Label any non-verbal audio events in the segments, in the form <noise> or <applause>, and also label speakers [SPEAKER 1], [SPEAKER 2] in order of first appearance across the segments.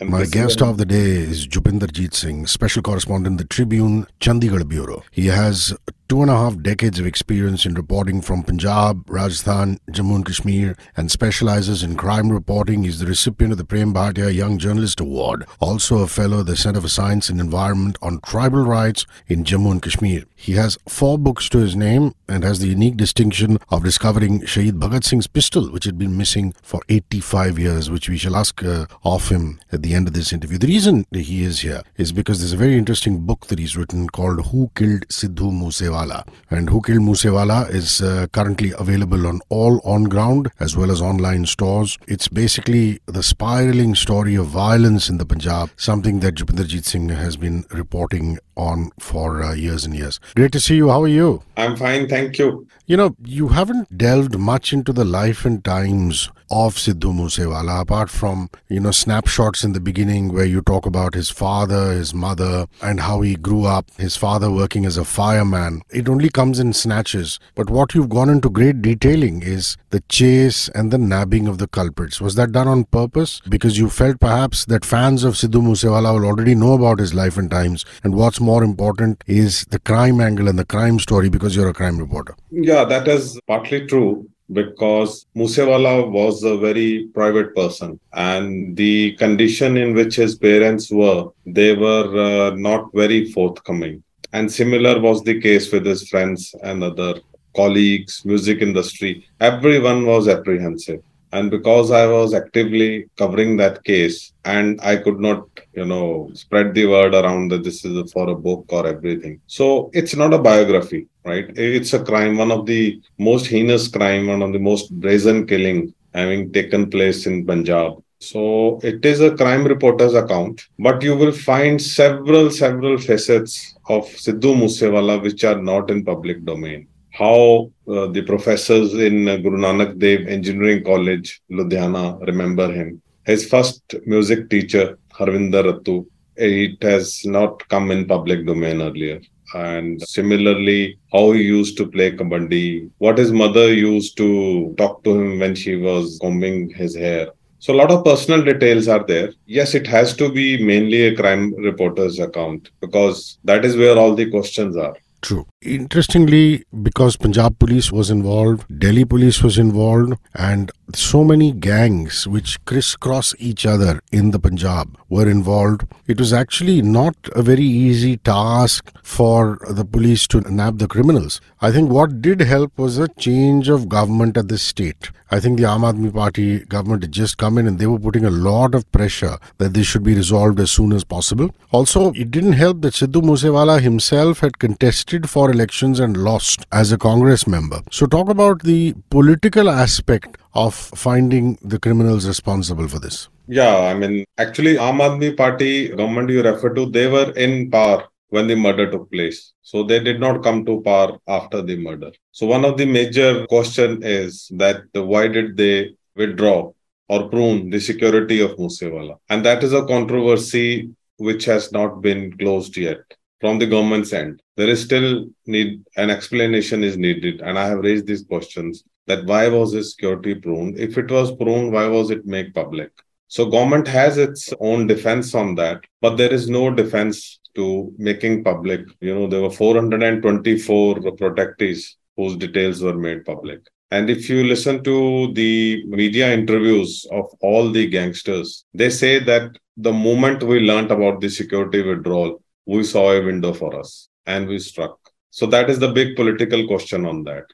[SPEAKER 1] And
[SPEAKER 2] My guest of the day is Jupinderjit Singh, special correspondent, the Tribune, Chandigarh Bureau. He has two and a half decades of experience in reporting from Punjab, Rajasthan, Jammu and Kashmir, and specializes in crime reporting. He's the recipient of the Prem Bhatia Young Journalist Award, also a fellow of the Center for Science and Environment on Tribal Rights in Jammu and Kashmir. He has four books to his name and has the unique distinction of discovering Shahid Bhagat Singh's pistol, which had been missing for 85 years, which we shall ask uh, of him at the end of this interview. The reason he is here is because there's a very interesting book that he's written called Who Killed Sidhu Moosewala. And Who Killed Moosewala is uh, currently available on all on ground as well as online stores. It's basically the spiraling story of violence in the Punjab, something that Jupinderjit Singh has been reporting on for uh, years and years. Great to see you. How are you?
[SPEAKER 1] I'm fine, thank you.
[SPEAKER 2] You know, you haven't delved much into the life and times of Sidhu Moosewala, apart from, you know, snapshots in the beginning where you talk about his father, his mother, and how he grew up, his father working as a fireman. It only comes in snatches. But what you've gone into great detailing is the chase and the nabbing of the culprits. Was that done on purpose? Because you felt perhaps that fans of Sidhu Moosewala will already know about his life and times. And what's more important is the crime angle and the crime story because you're a crime reporter.
[SPEAKER 1] Yeah, that is partly true because Moosewala was a very private person and the condition in which his parents were, they were uh, not very forthcoming. And similar was the case with his friends and other colleagues, music industry. Everyone was apprehensive. And because I was actively covering that case and I could not, you know, spread the word around that this is for a book or everything. So it's not a biography, right? It's a crime, one of the most heinous crime, one of the most brazen killing having taken place in Punjab. So it is a crime reporter's account, but you will find several, several facets of Sidhu Moosewala which are not in public domain how uh, the professors in Guru Nanak Dev Engineering College, Ludhiana, remember him. His first music teacher, Harvinder Rattu, it has not come in public domain earlier. And similarly, how he used to play kabaddi, what his mother used to talk to him when she was combing his hair. So a lot of personal details are there. Yes, it has to be mainly a crime reporter's account because that is where all the questions are.
[SPEAKER 2] True. Interestingly, because Punjab police was involved, Delhi police was involved, and so many gangs which crisscross each other in the Punjab were involved, it was actually not a very easy task for the police to nab the criminals. I think what did help was a change of government at the state. I think the Aam Aadmi Party government had just come in and they were putting a lot of pressure that this should be resolved as soon as possible. Also, it didn't help that Sidhu Moosewala himself had contested for elections and lost as a Congress member. So, talk about the political aspect of finding the criminals responsible for this.
[SPEAKER 1] Yeah, I mean, actually, Aam Aadmi Party government you refer to, they were in power when the murder took place. So they did not come to power after the murder. So one of the major question is that why did they withdraw or prune the security of Moosewala? And that is a controversy which has not been closed yet from the government's end. There is still need an explanation is needed. And I have raised these questions that why was this security pruned? If it was pruned, why was it made public? So government has its own defense on that, but there is no defense to making public. You know, there were 424 protectees whose details were made public. And if you listen to the media interviews of all the gangsters, they say that the moment we learned about the security withdrawal, we saw a window for us and we struck. So that is the big political question on that.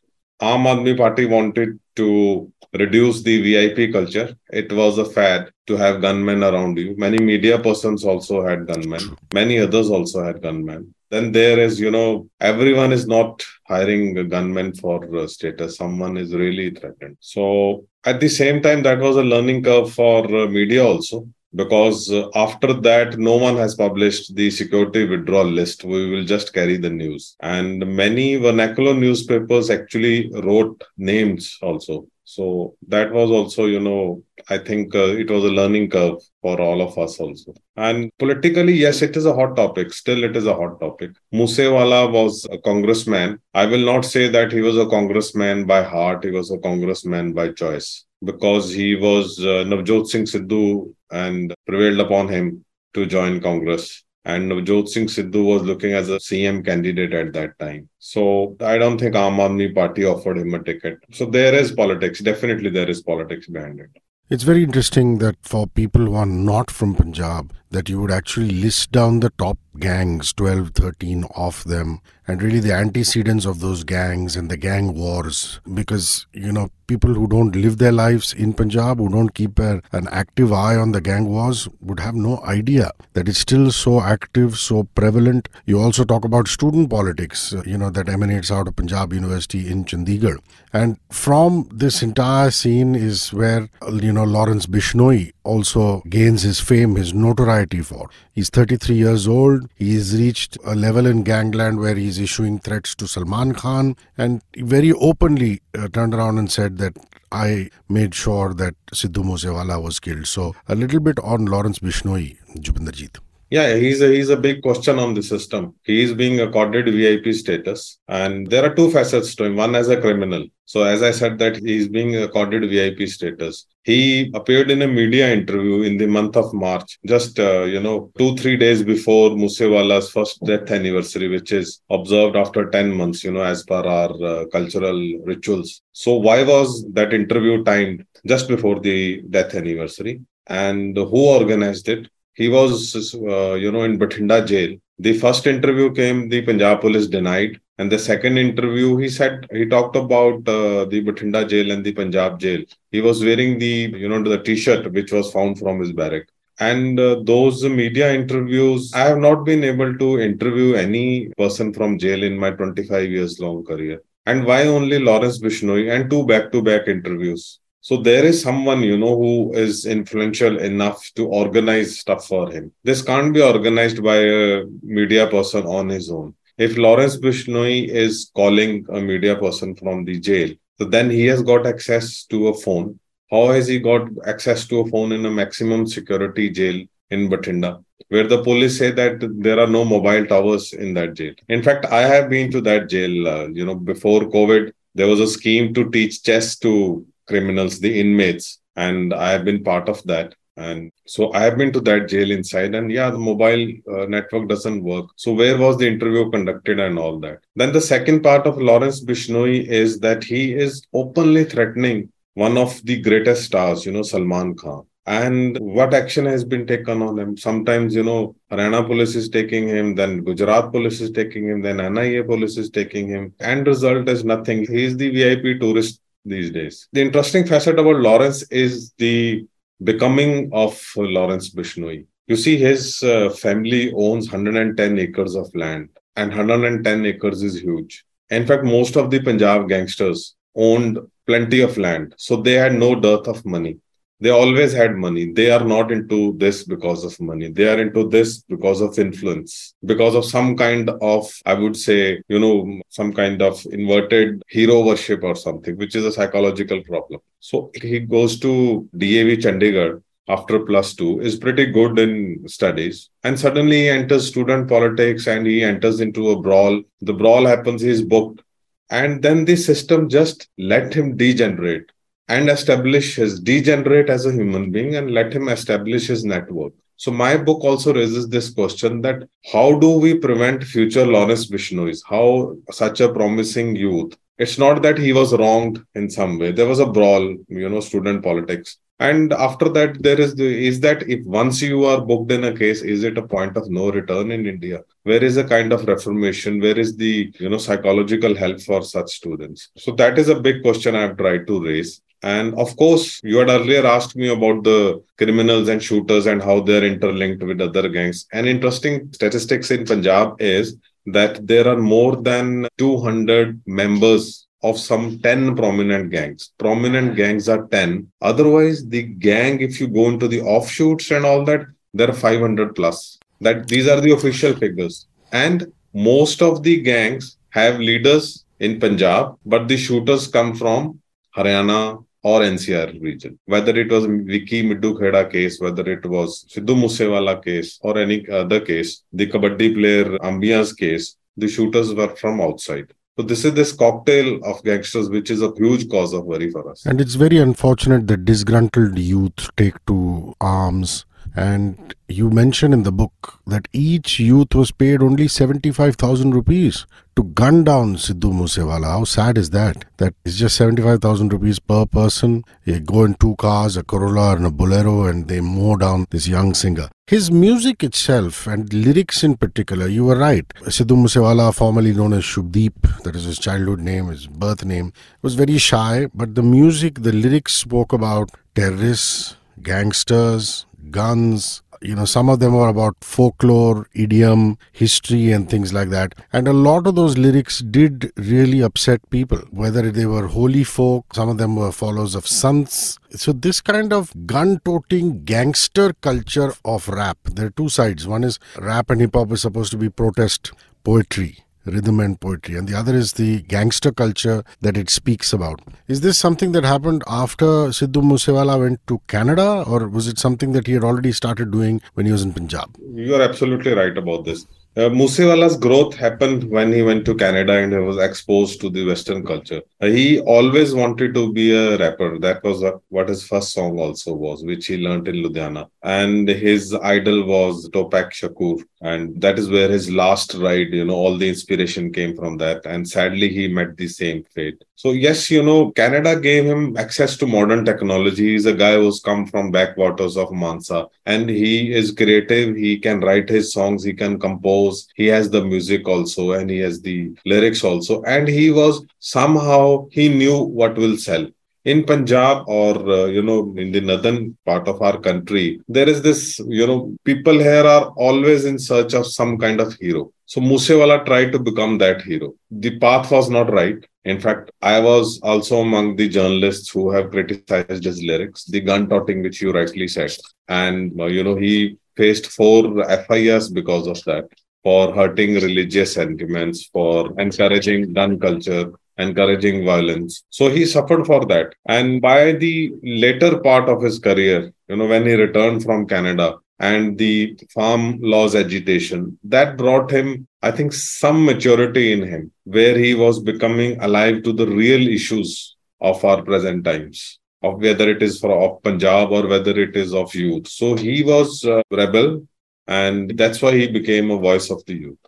[SPEAKER 1] Aam Aadmi Party wanted to reduce the VIP culture. It was a fad to have gunmen around you. Many media persons also had gunmen. Many others also had gunmen. Then there is, you know, everyone is not hiring a gunman for status. Someone is really threatened. So at the same time, that was a learning curve for media also because uh, after that no one has published the security withdrawal list. We will just carry the news. And many vernacular newspapers actually wrote names also. So that was also you know i think uh, it was a learning curve for all of us also. And politically yes it is a hot topic. Still it is a hot topic. Moosewala was a congressman. I will not say that he was a congressman by heart. He was a congressman by choice because he was uh, Navjot Singh Sidhu and prevailed upon him to join Congress. And Navjot Singh Sidhu was looking as a CM candidate at that time. So I don't think Aam Aadmi Party offered him a ticket. So there is politics. Definitely there is politics behind it.
[SPEAKER 2] It's very interesting that for people who are not from Punjab, that you would actually list down the top gangs, 12, 13 of them, and really the antecedents of those gangs and the gang wars. Because, you know, people who don't live their lives in Punjab, who don't keep a, an active eye on the gang wars, would have no idea that it's still so active, so prevalent. You also talk about student politics, uh, you know, that emanates out of Punjab University in Chandigarh. And from this entire scene is where, uh, you know, Lawrence Bishnoi also gains his fame, his notoriety for. He's 33 years old. He's reached a level in gangland where he's issuing threats to Salman Khan and very openly uh, turned around and said that I made sure that Sidhu Moosewala was killed. So a little bit on Lawrence Bishnoi, Jupinderjit.
[SPEAKER 1] Yeah, he's a he's a big question on the system. He is being accorded VIP status, and there are two facets to him. One as a criminal. So as I said, that he is being accorded VIP status. He appeared in a media interview in the month of March, just uh, you know two three days before Moosewala's first death anniversary, which is observed after ten months. You know, as per our uh, cultural rituals. So why was that interview timed just before the death anniversary? And who organized it? He was, uh, you know, in Bathinda jail. The first interview came, the Punjab police denied. And the second interview, he said, he talked about uh, the Bathinda jail and the Punjab jail. He was wearing the, you know, the t-shirt which was found from his barrack. And uh, those media interviews, I have not been able to interview any person from jail in my 25 years long career. And why only Lawrence Bishnoi and two back-to-back interviews? So there is someone, you know, who is influential enough to organize stuff for him. This can't be organized by a media person on his own. If Lawrence Bishnoi is calling a media person from the jail, so then he has got access to a phone. How has he got access to a phone in a maximum security jail in Bathinda? where the police say that there are no mobile towers in that jail. In fact, I have been to that jail. Uh, you know, before COVID, there was a scheme to teach chess to criminals, the inmates, and I have been part of that. And so I have been to that jail inside, and yeah, the mobile uh, network doesn't work. So where was the interview conducted and all that? Then the second part of Lawrence Bishnoi is that he is openly threatening one of the greatest stars, you know, Salman Khan and what action has been taken on him. Sometimes, you know, Haryana police is taking him, then Gujarat police is taking him, then NIA police is taking him, and result is nothing. He is the VIP tourist these days. The interesting facet about Lawrence is the becoming of Lawrence Bishnoi. You see, his uh, family owns 110 acres of land, and 110 acres is huge. In fact, most of the Punjab gangsters owned plenty of land, so they had no dearth of money they always had money. They are not into this because of money. They are into this because of influence. Because of some kind of i would say you know some kind of inverted hero worship or something which is a psychological problem. So he goes to dav chandigarh after plus two is pretty good in studies and suddenly he enters student politics and he enters into a brawl. The brawl happens he's booked and then the system just let him degenerate and establish his degenerate as a human being and let him establish his network. So my book also raises this question that how do we prevent future Lawrence Bishnois? How such a promising youth? It's not that he was wronged in some way. There was a brawl, you know, student politics. And after that, there is the is that if once you are booked in a case, is it a point of no return in India? Where is a kind of reformation? Where is the you know psychological help for such students? So that is a big question I've tried to raise. And of course, you had earlier asked me about the criminals and shooters and how they're interlinked with other gangs. An interesting statistics in Punjab is that there are more than 200 members of some 10 prominent gangs. Prominent gangs are 10. Otherwise, the gang, if you go into the offshoots and all that, there are 500 plus. That these are the official figures. And most of the gangs have leaders in Punjab, but the shooters come from Haryana, or NCR region. Whether it was Vicky Middukhera case, whether it was Sidhu Moosewala case or any other case, the Kabaddi player Ambiya's case, the shooters were from outside. So this is this cocktail of gangsters, which is a huge cause of worry for us.
[SPEAKER 2] And it's very unfortunate that disgruntled youth take to arms and you mention in the book that each youth was paid only 75,000 rupees to gun down Sidhu Moosewala. How sad is that? That is just 75,000 rupees per person. You go in two cars, a Corolla and a Bolero, and they mow down this young singer. His music itself and lyrics in particular, you were right. Sidhu Moosewala, formerly known as Shubdeep, that is his childhood name, his birth name, was very shy, but the music, the lyrics spoke about terrorists, gangsters, guns. You know, some of them were about folklore, idiom, history, and things like that. And a lot of those lyrics did really upset people, whether they were holy folk, some of them were followers of sants. So, this kind of gun toting gangster culture of rap, there are two sides. One is rap and hip hop is supposed to be protest poetry rhythm and poetry, and the other is the gangster culture that it speaks about. Is this something that happened after Sidhu Moosewala went to Canada, or was it something that he had already started doing when he was in Punjab?
[SPEAKER 1] You are absolutely right about this. Uh, Moosewala's growth happened when he went to Canada and he was exposed to the Western culture. Uh, he always wanted to be a rapper. That was uh, what his first song also was, which he learned in Ludhiana. And his idol was Tupac Shakur. And that is where his last ride, you know, all the inspiration came from that. And sadly, he met the same fate. So, yes, you know, Canada gave him access to modern technology. He's a guy who's come from backwaters of Mansa and he is creative. He can write his songs, he can compose he has the music also and he has the lyrics also and he was somehow he knew what will sell in punjab or uh, you know in the northern part of our country there is this you know people here are always in search of some kind of hero. So Moosewala tried to become that hero. The path was not right. In fact i was also among the journalists who have criticized his lyrics the gun toting which you rightly said. And uh, you know he faced four FIRs because of that for hurting religious sentiments, for encouraging gun culture, encouraging violence. So he suffered for that. And by the later part of his career, you know, when he returned from Canada and the farm laws agitation, that brought him, I think, some maturity in him, where he was becoming alive to the real issues of our present times of whether it is for of Punjab or whether it is of youth. So he was a rebel and that's why he became a voice of the youth.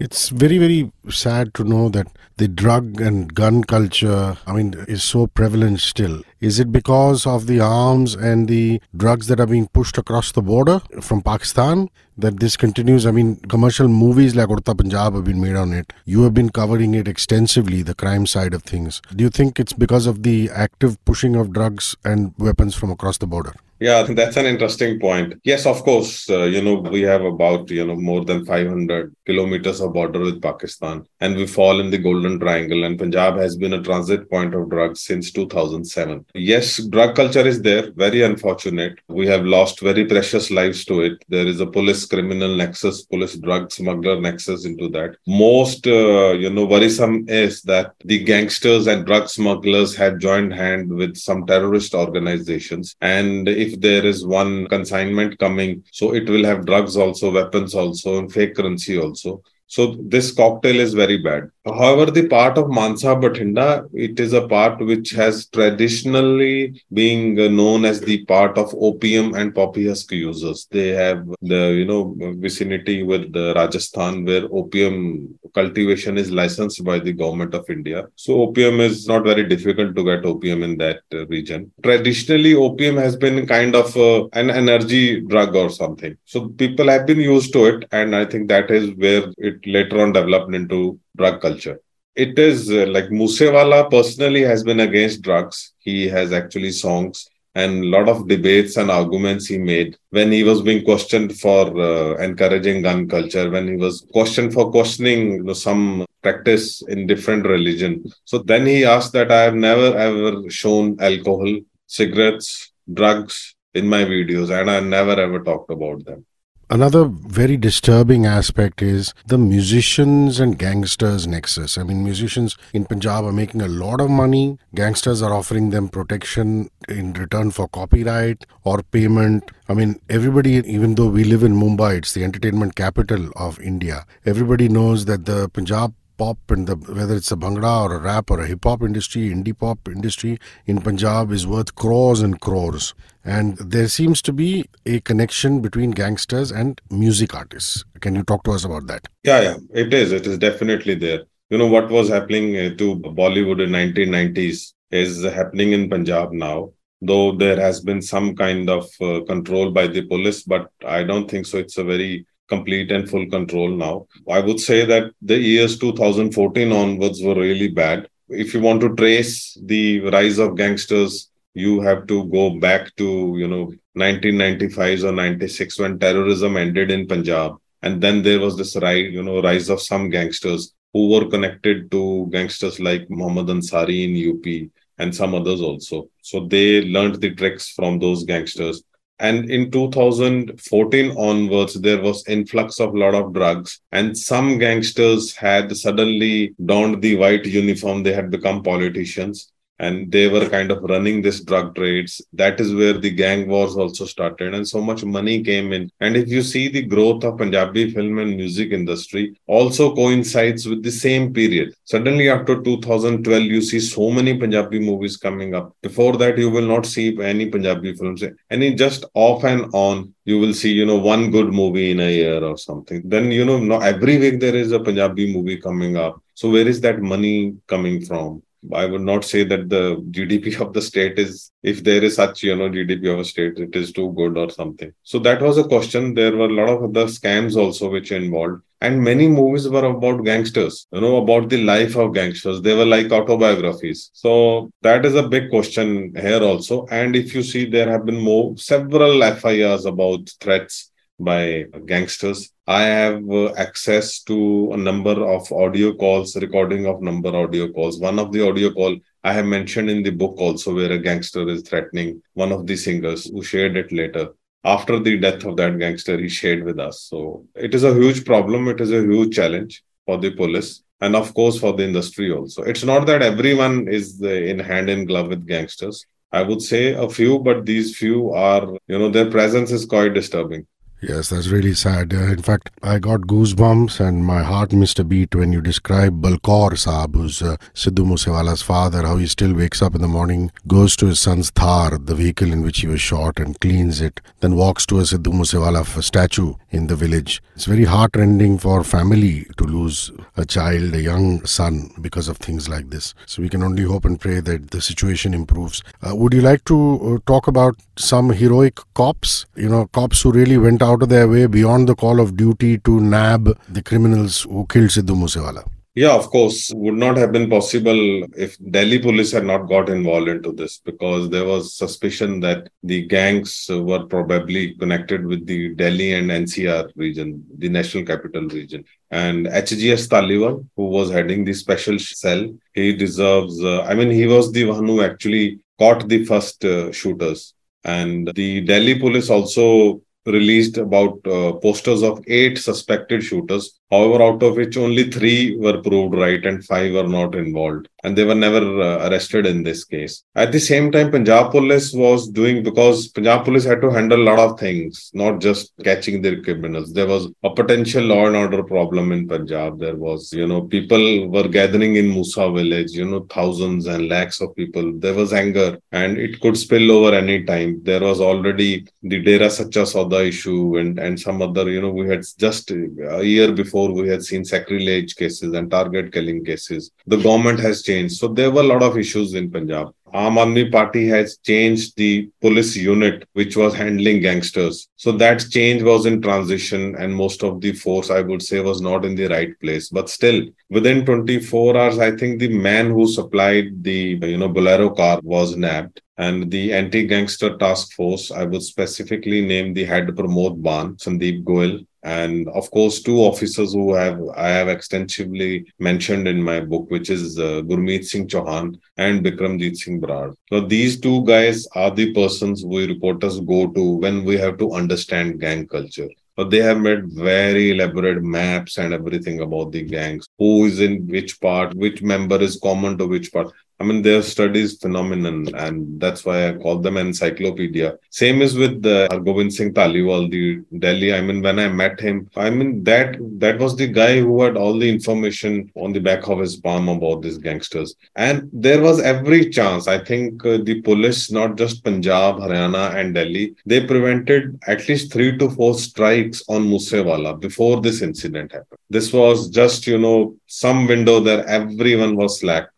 [SPEAKER 2] It's very, very sad to know that the drug and gun culture, I mean, is so prevalent still. Is it because of the arms and the drugs that are being pushed across the border from Pakistan that this continues? I mean, commercial movies like Udta Punjab have been made on it. You have been covering it extensively, the crime side of things. Do you think it's because of the active pushing of drugs and weapons from across the border?
[SPEAKER 1] Yeah, that's an interesting point. Yes, of course, uh, you know, we have about, you know, more than 500 kilometers of border with Pakistan, and we fall in the Golden Triangle, and Punjab has been a transit point of drugs since 2007. Yes, drug culture is there, very unfortunate. We have lost very precious lives to it. There is a police criminal nexus, police drug smuggler nexus into that. Most, uh, you know, worrisome is that the gangsters and drug smugglers have joined hand with some terrorist organizations. And if if there is one consignment coming, so it will have drugs also, weapons also, and fake currency also. So this cocktail is very bad. However, the part of Mansa Bathinda, it is a part which has traditionally being known as the part of opium and poppy husk users. They have the you know vicinity with the Rajasthan where opium cultivation is licensed by the government of India. So opium is not very difficult to get opium in that region. Traditionally, opium has been kind of uh, an energy drug or something. So people have been used to it, and I think that is where it later on developed into drug culture. It is uh, like Moosewala personally has been against drugs. He has actually songs and a lot of debates and arguments he made when he was being questioned for uh, encouraging gun culture when he was questioned for questioning you know, some practice in different religion so then he asked that i have never ever shown alcohol cigarettes drugs in my videos and i never ever talked about them
[SPEAKER 2] Another very disturbing aspect is the musicians and gangsters nexus. I mean, musicians in Punjab are making a lot of money. Gangsters are offering them protection in return for copyright or payment. I mean, everybody, even though we live in Mumbai, it's the entertainment capital of India, everybody knows that the Punjab pop and the whether it's a bhangra or a rap or a hip hop industry, indie pop industry in Punjab is worth crores and crores. And there seems to be a connection between gangsters and music artists. Can you talk to us about that?
[SPEAKER 1] Yeah, yeah, it is. It is definitely there. You know what was happening uh, to Bollywood in 1990s is happening in Punjab now though there has been some kind of uh, control by the police, but I don't think so. It's a very complete and full control now. I would say that the years 2014 onwards were really bad. If you want to trace the rise of gangsters, you have to go back to, you know, 1995 or 96 when terrorism ended in Punjab. And then there was this rise, you know, rise of some gangsters who were connected to gangsters like Muhammad Ansari in UP and some others also. So they learned the tricks from those gangsters. And in 2014 onwards, there was influx of a lot of drugs, and some gangsters had suddenly donned the white uniform. They had become politicians, and they were kind of running this drug trades. That is where the gang wars also started, and so much money came in. And if you see the growth of Punjabi film and music industry, also coincides with the same period. Suddenly, after 2012, you see so many Punjabi movies coming up. Before that, you will not see any Punjabi films. Any just off and on, you will see, you know, one good movie in a year or something. Then, you know, every week there is a Punjabi movie coming up. So where is that money coming from? I would not say that the GDP <laughs> of the state is, if there is such, you know, GDP of a state, it is too good or something. So that was a question. There were a lot of other scams also which involved. And many movies were about gangsters, you know, about the life of gangsters. They were like autobiographies. So that is a big question here also. And if you see, there have been more, several FIRs about threats by gangsters I have uh, access to a number of audio calls, recording of number audio calls. One of the audio call I have mentioned in the book also, where a gangster is threatening one of the singers who shared it later. After the death of that gangster, he shared with us. So it is a huge problem. It is a huge challenge for the police and of course for the industry also. It's not that everyone is uh, in hand in glove with gangsters. I would say a few, but these few are, you know, their presence is quite disturbing.
[SPEAKER 2] Yes, that's really sad. Uh, in fact, I got goosebumps and my heart missed a beat when you describe Balkaur Saab, who's uh, Sidhu Moosewala's father, how he still wakes up in the morning, goes to his son's Thar, the vehicle in which he was shot, and cleans it, then walks to a Sidhu Moosewala statue in the village. It's very heartrending for family to lose a child, a young son, because of things like this. So we can only hope and pray that the situation improves. Uh, would you like to uh, talk about some heroic cops? You know, cops who really went out out of their way beyond the call of duty to nab the criminals who killed Sidhu Moosewala.
[SPEAKER 1] Yeah, of course, would not have been possible if Delhi police had not got involved into this because there was suspicion that the gangs were probably connected with the Delhi and NCR region, the National Capital Region. And HGS Dhaliwal, who was heading the special cell, he deserves, uh, I mean, he was the one who actually caught the first uh, shooters. And the Delhi police also released about uh, posters of eight suspected shooters However, out of which only three were proved right and five were not involved. And they were never uh, arrested in this case. At the same time, Punjab police was doing because Punjab police had to handle a lot of things, not just catching the criminals. There was a potential law and order problem in Punjab. There was, you know, people were gathering in Musa village, you know, thousands and lakhs of people. There was anger and it could spill over any time. There was already the Dera Sacha Sauda issue and, and some other, you know, we had just a year before before we had seen sacrilege cases and target killing cases. The government has changed. So there were a lot of issues in Punjab. Aam Aadmi Party has changed the police unit which was handling gangsters. So that change was in transition, and most of the force, I would say, was not in the right place. But still, within 24 hours, I think the man who supplied the you know Bolero car was nabbed. And the anti-gangster task force, I would specifically name the head Pramod Ban, Sandeep Goel, and of course two officers who have i have extensively mentioned in my book which is uh, gurmeet singh chauhan and bikramjit singh brar so these two guys are the persons we reporters go to when we have to understand gang culture. But they have made very elaborate maps and everything about the gangs who is in which part which member is common to which part I mean, their study is phenomenal, and that's why I call them encyclopedia. Same is with the uh, Govind Singh Dhaliwal, the Delhi. I mean, when I met him, I mean that that was the guy who had all the information on the back of his palm about these gangsters, and there was every chance. I think uh, the police, not just Punjab, Haryana, and Delhi, they prevented at least three to four strikes on Moosewala before this incident happened. This was just you know some window there everyone was slack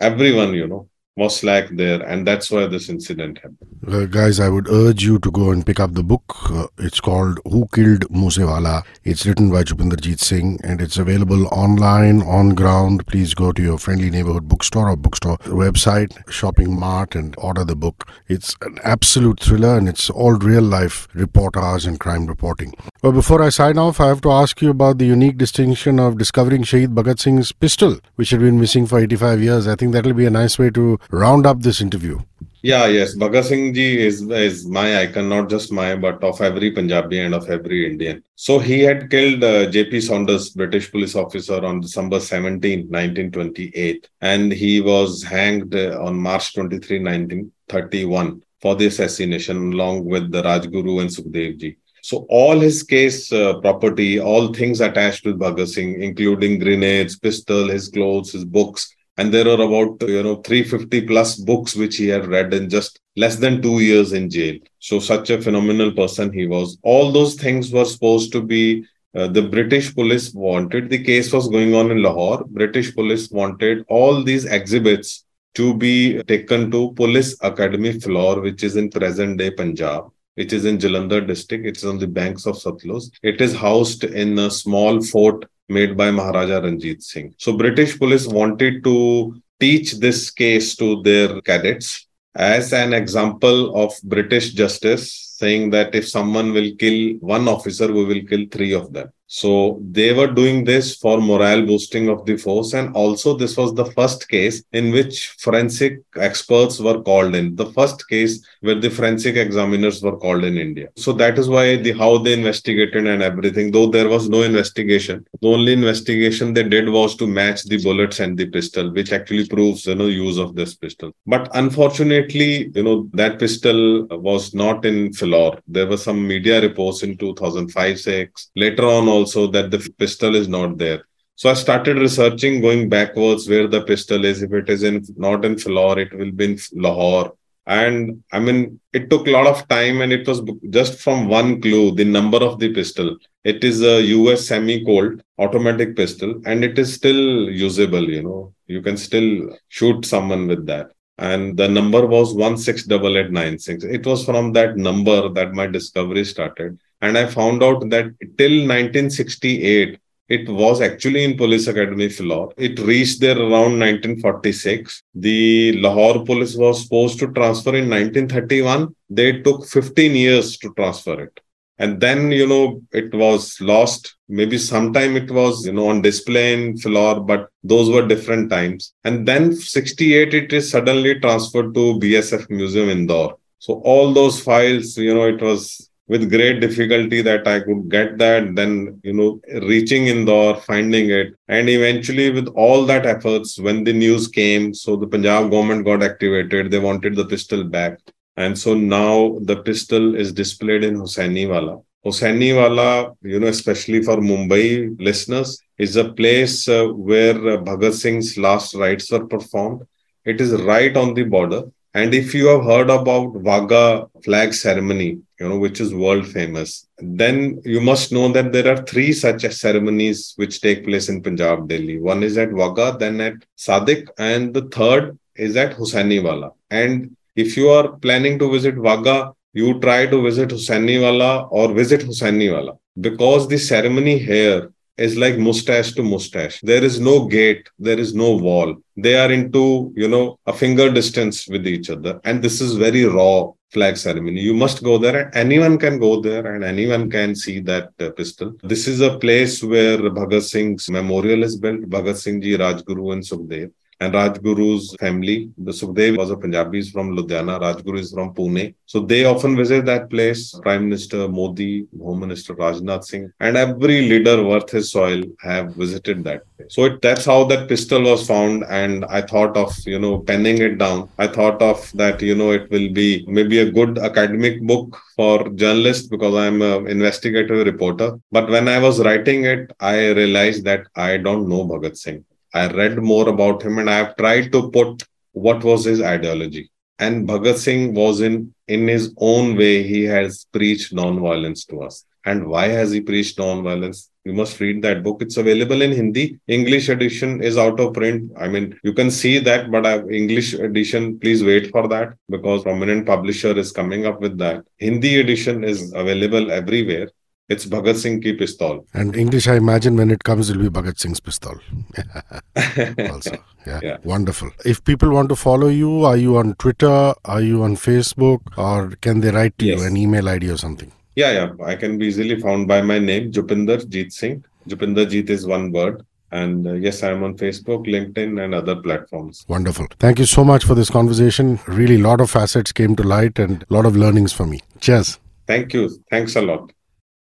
[SPEAKER 1] everyone, you know, was slack there, and that's why this incident happened.
[SPEAKER 2] Uh, guys, I would urge you to go and pick up the book. Uh, it's called Who Killed Moosewala. It's written by Jit Singh and it's available online, on ground. Please go to your friendly neighborhood bookstore or bookstore website, shopping mart, and order the book. It's an absolute thriller and it's all real life reportage and crime reporting. But before I sign off, I have to ask you about the unique distinction of discovering Shahid Bhagat Singh's pistol, which had been missing for 85 years. I think that will be a nice way to round up this interview.
[SPEAKER 1] Yeah, yes. Bhagat Singh ji is, is my icon, not just my, but of every Punjabi and of every Indian. So he had killed uh, J.P. Saunders, British police officer, on December 17, 1928. And he was hanged uh, on March 23, 1931 for the assassination along with the Rajguru and Sukhdev ji. So all his case uh, property, all things attached with Bhagat Singh, including grenades, pistol, his clothes, his books, and there are about you know 350 plus books which he had read in just less than two years in jail. So such a phenomenal person he was. All those things were supposed to be. Uh, the British police wanted the case was going on in Lahore. British police wanted all these exhibits to be taken to Police Academy Phillaur, which is in present day Punjab which is in Jalandhar district. It's on the banks of Satluj. It is housed in a small fort made by Maharaja Ranjit Singh. So British police wanted to teach this case to their cadets as an example of British justice, saying that if someone will kill one officer, we will kill three of them. So they were doing this for morale boosting of the force. And also, this was the first case in which forensic experts were called in. The first case where the forensic examiners were called in India. So that is why the how they investigated and everything, though there was no investigation. The only investigation they did was to match the bullets and the pistol, which actually proves you know use of this pistol. But unfortunately, you know, that pistol was not in Phillaur. There were some media reports in 2005-6. Later on also that the pistol is not there. So I started researching, going backwards where the pistol is. If it is in not in Phillaur, it will be in Lahore. And I mean, it took a lot of time, and it was just from one clue, the number of the pistol. It is a US semi-colt automatic pistol, and it is still usable. You know, you can still shoot someone with that and the number was 168896 it was from that number that my discovery started and I found out that till 1968, it was actually in Police Academy Phillaur. It reached there around 1946. The Lahore police was supposed to transfer in 1931. They took 15 years to transfer it. And then, you know, it was lost. Maybe sometime it was, you know, on display in Phillaur, but those were different times. And then 68, it is suddenly transferred to BSF Museum Indore. So all those files, you know, it was with great difficulty that I could get that, then, you know, reaching Indore, finding it. And eventually, with all that efforts, when the news came, so the Punjab government got activated, they wanted the pistol back. And so now the pistol is displayed in Hussainiwala. Hussainiwala, you know, especially for Mumbai listeners, is a place uh, where uh, Bhagat Singh's last rites were performed. It is right on the border. And if you have heard about Wagah flag ceremony, you know, which is world famous, then you must know that there are three such ceremonies which take place in Punjab, Delhi. One is at Wagah, then at Sadqi, and the third is at Hussainiwala. And if you are planning to visit Wagah, you try to visit Hussainiwala or visit Hussainiwala because the ceremony here is like mustache to mustache. There is no gate, there is no wall. They are into, you know, a finger distance with each other. And this is very raw flag ceremony. You must go there, anyone can go there, and anyone can see that uh, pistol. This is a place where Bhagat Singh's memorial is built, Bhagat Singh Ji, Rajguru, and Sukhdev. And Rajguru's family. The Sukhdev was a Punjabi is from Ludhiana, Rajguru is from Pune. So they often visit that place. Prime Minister Modi, Home Minister Rajnath Singh, and every leader worth his soil have visited that place. So it, that's how that pistol was found. And I thought of, you know, penning it down. I thought of that, you know, it will be maybe a good academic book for journalists because I'm an investigative reporter. But when I was writing it, I realized that I don't know Bhagat Singh. I read more about him and I have tried to put what was his ideology. And Bhagat Singh was in, in his own way, he has preached non-violence to us. And why has he preached non-violence? You must read that book. It's available in Hindi. English edition is out of print. I mean, you can see that, but I, English edition, please wait for that because prominent publisher is coming up with that. Hindi edition is available everywhere. It's Bhagat Singh ki pistol.
[SPEAKER 2] And English, I imagine when it comes, it will be Bhagat Singh's pistol. <laughs> also, yeah.
[SPEAKER 1] Yeah.
[SPEAKER 2] Wonderful. If people want to follow you, are you on Twitter? Are you on Facebook? Or can they write to
[SPEAKER 1] Yes.
[SPEAKER 2] you an email ID or something?
[SPEAKER 1] Yeah, yeah. I can be easily found by my name, Jupinderjit Singh. Jupinderjit is one word. And uh, yes, I'm on Facebook, LinkedIn, and other platforms.
[SPEAKER 2] Wonderful. Thank you so much for this conversation. Really, a lot of facets came to light and a lot of learnings for me. Cheers.
[SPEAKER 1] Thank you. Thanks a lot.